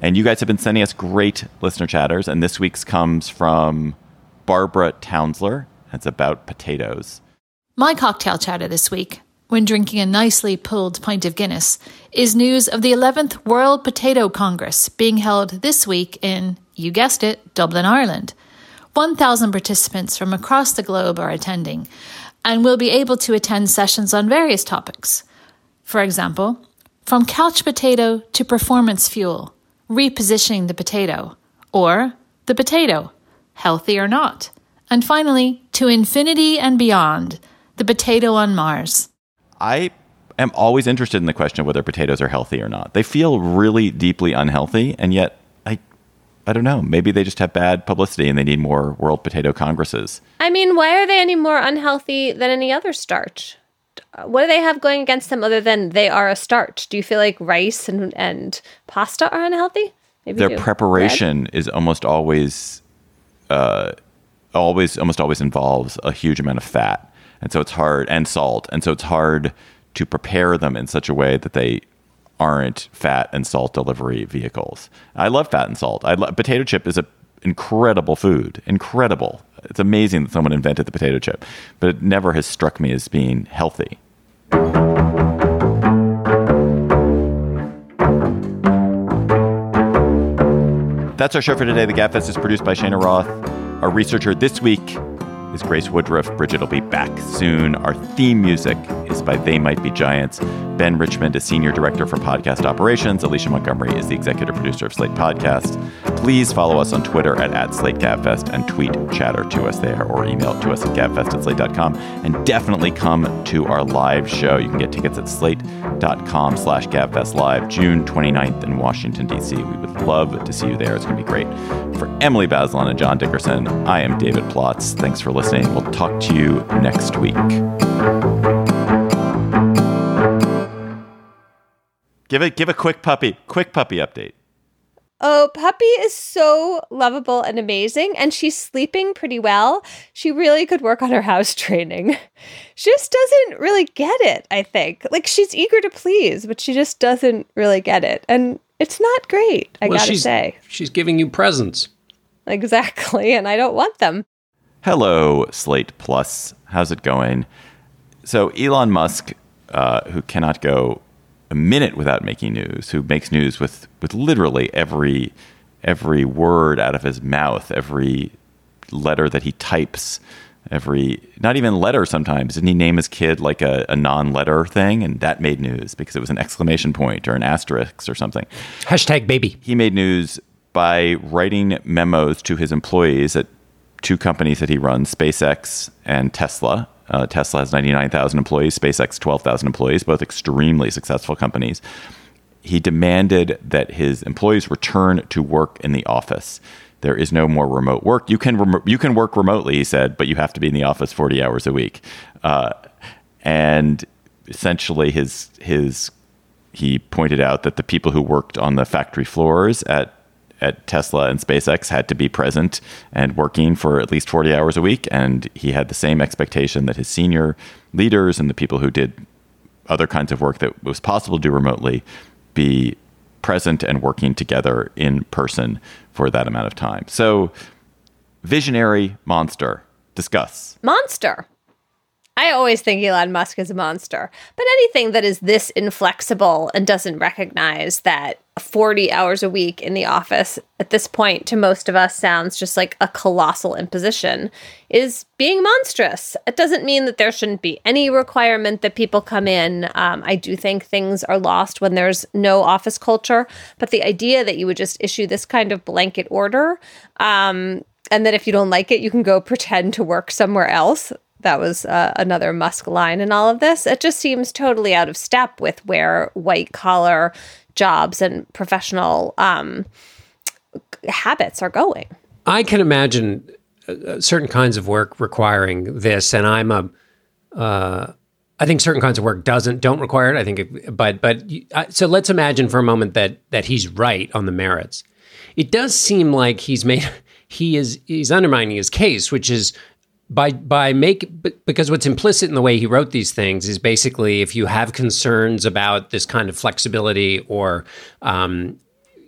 And you guys have been sending us great listener chatters. And this week's comes from Barbara Tanzler. It's about potatoes. My cocktail chatter this week, when drinking a nicely pulled pint of Guinness, is news of the 11th World Potato Congress being held this week in, you guessed it, Dublin, Ireland. 1,000 participants from across the globe are attending and will be able to attend sessions on various topics. For example, from couch potato to performance fuel, repositioning the potato, or the potato, healthy or not, and finally, to infinity and beyond, the potato on Mars. I am always interested in the question of whether potatoes are healthy or not. They feel really deeply unhealthy, and yet I I don't know. Maybe they just have bad publicity and they need more World Potato Congresses. I mean, why are they any more unhealthy than any other starch? What do they have going against them other than they are a starch? Do you feel like rice and, and pasta are unhealthy? Maybe Their preparation Bread? is almost always, uh, always, almost always involves a huge amount of fat, and so it's hard and salt, and so it's hard to prepare them in such a way that they aren't fat and salt delivery vehicles. I love fat and salt. I love potato chip is an incredible food. Incredible. It's amazing that someone invented the potato chip, but it never has struck me as being healthy. That's our show for today. The Gabfest is produced by Cheyna Roth. Our researcher this week is Grace Woodruff. Bridget will be back soon. Our theme music is by They Might Be Giants. Ben Richmond is Senior Director for Podcast Operations. Alicia Montgomery is the Executive Producer of Slate Podcasts. Please follow us on Twitter at, at SlateGabFest and tweet chatter to us there or email to us at gabfest at slate.com. And definitely come to our live show. You can get tickets at slate.com slash gabfest live, June 29th in Washington, D.C. We would love to see you there. It's going to be great. For Emily Bazelon and John Dickerson, I am David Plotz. Thanks for listening. We'll talk to you next week. Give it give a quick puppy, quick puppy update. Oh, Puppy is so lovable and amazing, and she's sleeping pretty well. She really could work on her house training. She just doesn't really get it, I think. Like, she's eager to please, but she just doesn't really get it. And it's not great, I well, gotta she's, say. She's giving you presents. Exactly, and I don't want them. Hello, Slate Plus. How's it going? So, Elon Musk, uh, who cannot go a minute without making news, who makes news with with literally every every word out of his mouth, every letter that he types, every not even letter sometimes. Didn't he name his kid like a, a non-letter thing? And that made news because it was an exclamation point or an asterisk or something. Hashtag baby. He made news by writing memos to his employees at two companies that he runs, SpaceX and Tesla, uh, Tesla has 99,000 employees, SpaceX 12,000 employees, both extremely successful companies. He demanded that his employees return to work in the office. There is no more remote work. You can rem- you can work remotely, he said, but you have to be in the office 40 hours a week. Uh, and essentially his his he pointed out that the people who worked on the factory floors at at Tesla and SpaceX had to be present and working for at least 40 hours a week. And he had the same expectation that his senior leaders and the people who did other kinds of work that was possible to do remotely be present and working together in person for that amount of time. So, visionary monster, discuss. Monster. I always think Elon Musk is a monster, but anything that is this inflexible and doesn't recognize that 40 hours a week in the office at this point to most of us sounds just like a colossal imposition is being monstrous. It doesn't mean that there shouldn't be any requirement that people come in. Um, I do think things are lost when there's no office culture, but the idea that you would just issue this kind of blanket order um, and that if you don't like it, you can go pretend to work somewhere else that was uh, another Musk line in all of this. It just seems totally out of step with where white collar jobs and professional um, habits are going. I can imagine uh, certain kinds of work requiring this, and I'm a. Uh, I think certain kinds of work doesn't don't require it. I think, but but uh, so let's imagine for a moment that that he's right on the merits. It does seem like he's made he is he's undermining his case, which is by by make because what's implicit in the way he wrote these things is basically if you have concerns about this kind of flexibility or um,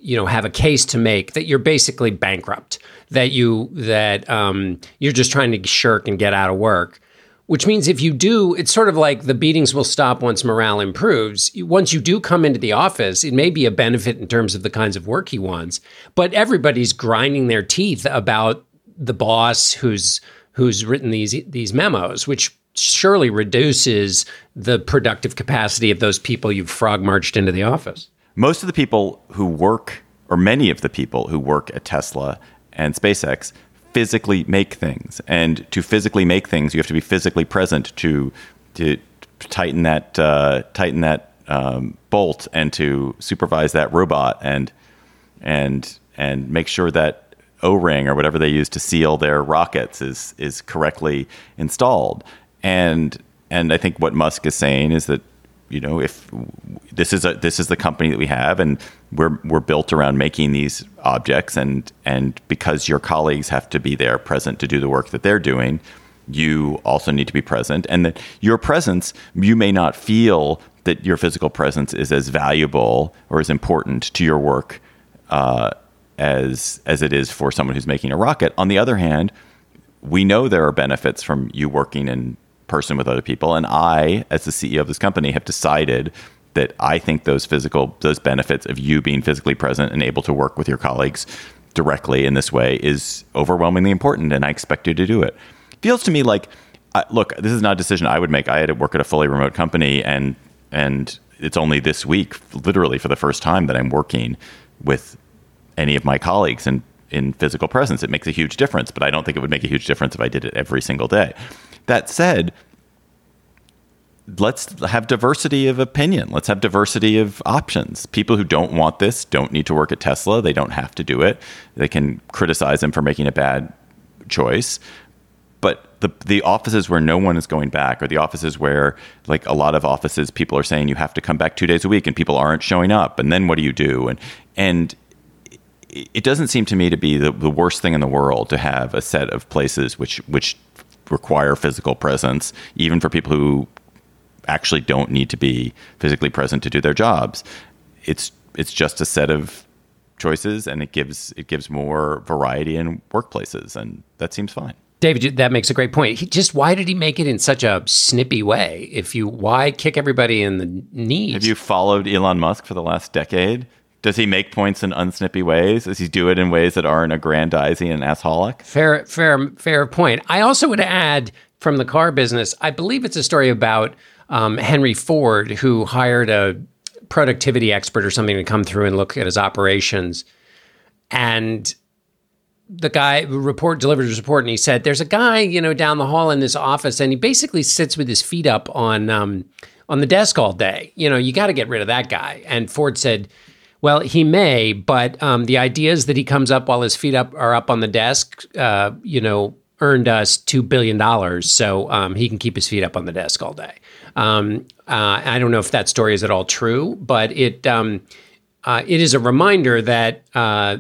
you know have a case to make that you're basically bankrupt that you that um, you're just trying to shirk and get out of work which means if you do it's sort of like the beatings will stop once morale improves. Once you do come into the office it may be a benefit in terms of the kinds of work he wants but everybody's grinding their teeth about the boss who's who's written these these memos, which surely reduces the productive capacity of those people you've frog marched into the office. Most of the people who work, or many of the people who work at Tesla and SpaceX, physically make things, and to physically make things, you have to be physically present to to tighten that uh, tighten that um, bolt and to supervise that robot and and and make sure that O-ring or whatever they use to seal their rockets is is correctly installed. And and I think what Musk is saying is that you know if this is a this is the company that we have and we're we're built around making these objects and and because your colleagues have to be there present to do the work that they're doing you also need to be present and that your presence you may not feel that your physical presence is as valuable or as important to your work uh, as as it is for someone who's making a rocket. On the other hand, we know there are benefits from you working in person with other people, and I, as the CEO of this company, have decided that I think those physical those benefits of you being physically present and able to work with your colleagues directly in this way is overwhelmingly important, and I expect you to do it. Feels to me like, uh, look, this is not a decision I would make. I had to work at a fully remote company, and and it's only this week, literally for the first time, that I'm working with any of my colleagues in, in physical presence. It makes a huge difference, but I don't think it would make a huge difference if I did it every single day. That said, let's have diversity of opinion. Let's have diversity of options. People who don't want this don't need to work at Tesla. They don't have to do it. They can criticize them for making a bad choice. But the the offices where no one is going back, or the offices where, like a lot of offices, people are saying you have to come back two days a week, and people aren't showing up, and then what do you do? And and it doesn't seem to me to be the, the worst thing in the world to have a set of places which which require physical presence, even for people who actually don't need to be physically present to do their jobs. It's it's just a set of choices, and it gives it gives more variety in workplaces, and that seems fine. David, that makes a great point. He, just why did he make it in such a snippy way? If you why kick everybody in the knees? Have you followed Elon Musk for the last decade? Does he make points in unsnippy ways? Does he do it in ways that aren't aggrandizing and assholic? Fair, fair, fair point. I also would add from the car business. I believe it's a story about um, Henry Ford, who hired a productivity expert or something to come through and look at his operations, and the guy report delivered his report, and he said, "There's a guy, you know, down the hall in this office, and he basically sits with his feet up on." Um, on the desk all day. You know, you got to get rid of that guy. And Ford said, well, he may, but um, the ideas that he comes up while his feet up are up on the desk, uh, you know, earned us $2 billion so um, he can keep his feet up on the desk all day. Um, uh, I don't know if that story is at all true, but it, um, uh, it is a reminder that. Uh,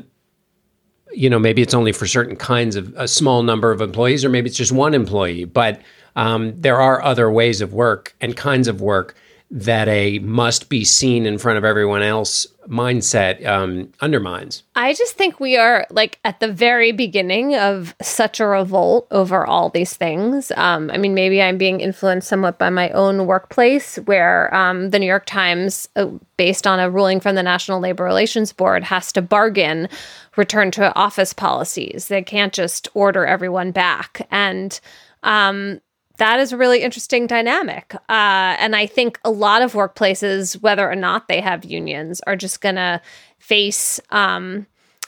you know, maybe it's only for certain kinds of a small number of employees, or maybe it's just one employee. But um, there are other ways of work and kinds of work that a must be seen in front of everyone else mindset um, undermines. I just think we are like at the very beginning of such a revolt over all these things. Um, I mean, maybe I'm being influenced somewhat by my own workplace, where um, the New York Times, uh, based on a ruling from the National Labor Relations Board, has to bargain return to office policies. They can't just order everyone back. And um, that is a really interesting dynamic. Uh, and I think a lot of workplaces, whether or not they have unions, are just going to face um,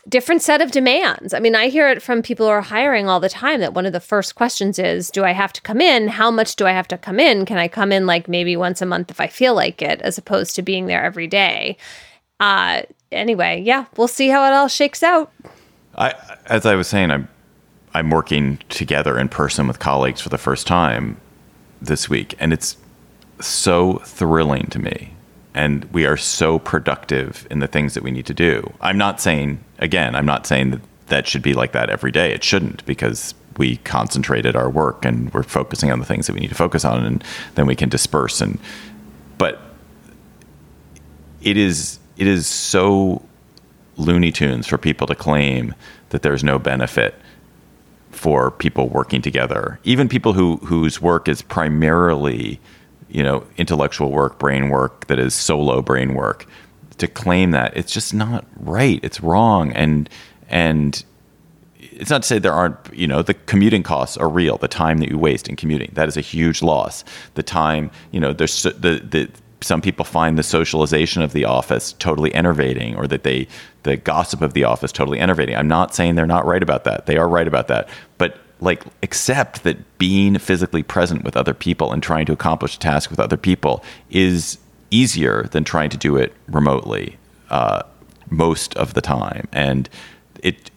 different set of demands. I mean, I hear it from people who are hiring all the time that one of the first questions is, do I have to come in? How much do I have to come in? Can I come in like maybe once a month if I feel like it, as opposed to being there every day? Uh, anyway, yeah, we'll see how it all shakes out. I, as I was saying, I'm I'm working together in person with colleagues for the first time this week, and it's so thrilling to me. And we are so productive in the things that we need to do. I'm not saying, again, I'm not saying that that should be like that every day. It shouldn't because we concentrated our work and we're focusing on the things that we need to focus on, and then we can disperse. And but it is it is so Looney Tunes for people to claim that there's no benefit for people working together, even people who whose work is primarily, you know, intellectual work, brain work that is solo brain work. To claim that it's just not right. It's wrong, and and it's not to say there aren't, you know, the commuting costs are real. The time that you waste in commuting that is a huge loss. The time, you know, there's the the some people find the socialization of the office totally enervating or that they the gossip of the office totally enervating. I'm not saying they're not right about that. They are right about that. But like accept that being physically present with other people and trying to accomplish a task with other people is easier than trying to do it remotely uh, most of the time. And it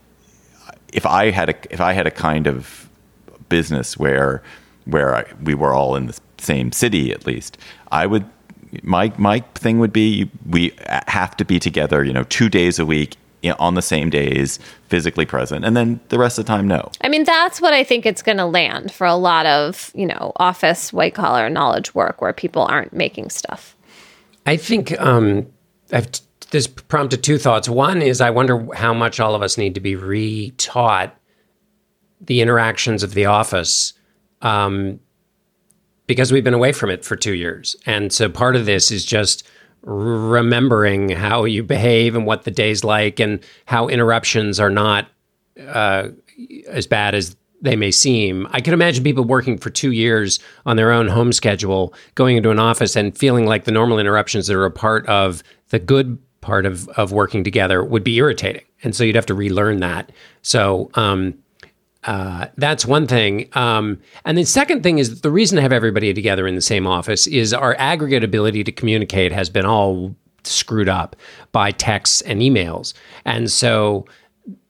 if i had a if i had a kind of business where where I, we were all in the same city at least i would my my thing would be we have to be together, you know, two days a week on the same days, physically present, and then the rest of the time, no. I mean, that's what I think it's going to land for a lot of you know office white collar knowledge work where people aren't making stuff. I think um, I've t- this prompted two thoughts. One is I wonder how much all of us need to be re-taught the interactions of the office. Um, because we've been away from it for two years. And so part of this is just remembering how you behave and what the day's like and how interruptions are not uh, as bad as they may seem. I can imagine people working for two years on their own home schedule, going into an office and feeling like the normal interruptions that are a part of the good part of, of working together would be irritating. And so you'd have to relearn that. So, um, uh, that's one thing. Um, and the second thing is the reason to have everybody together in the same office is our aggregate ability to communicate has been all screwed up by texts and emails. And so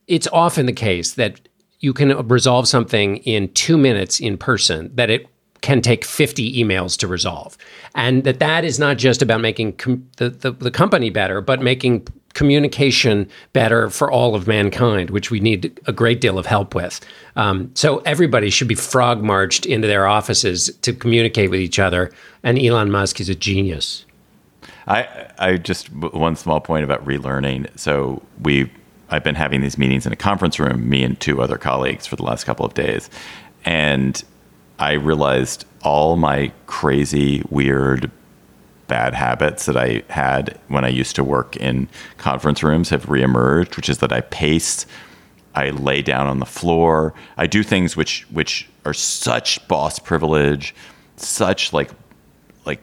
it's often the case that you can resolve something in two minutes in person that it can take 50 emails to resolve and that that is not just about making com- the, the, the company better but making communication better for all of mankind, which we need a great deal of help with. Um, so everybody should be frog marched into their offices to communicate with each other. And Elon Musk is a genius. I I just one small point about relearning. So we I've been having these meetings in a conference room, me and two other colleagues for the last couple of days, and I realized all my crazy, weird bad habits that I had when I used to work in conference rooms have reemerged, which is that I pace, I lay down on the floor, I do things which which are such boss privilege, such like like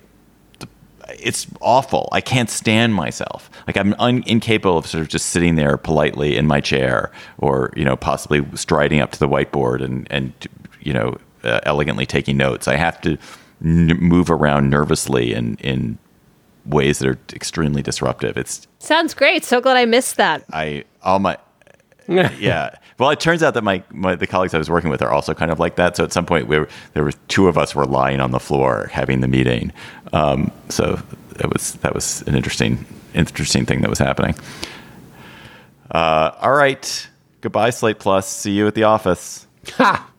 it's awful. I can't stand myself. Like I'm un- incapable of sort of just sitting there politely in my chair, or you know, possibly striding up to the whiteboard and and you know, uh, elegantly taking notes. I have to n- move around nervously in in ways that are extremely disruptive. It's sounds great. So glad I missed that. I all my yeah. Well, it turns out that my, my the colleagues I was working with are also kind of like that. So at some point, we were, there were two of us were lying on the floor having the meeting. Um, so it was that was an interesting interesting thing that was happening. Uh, all right. Goodbye, Slate Plus. See you at the office. Ha!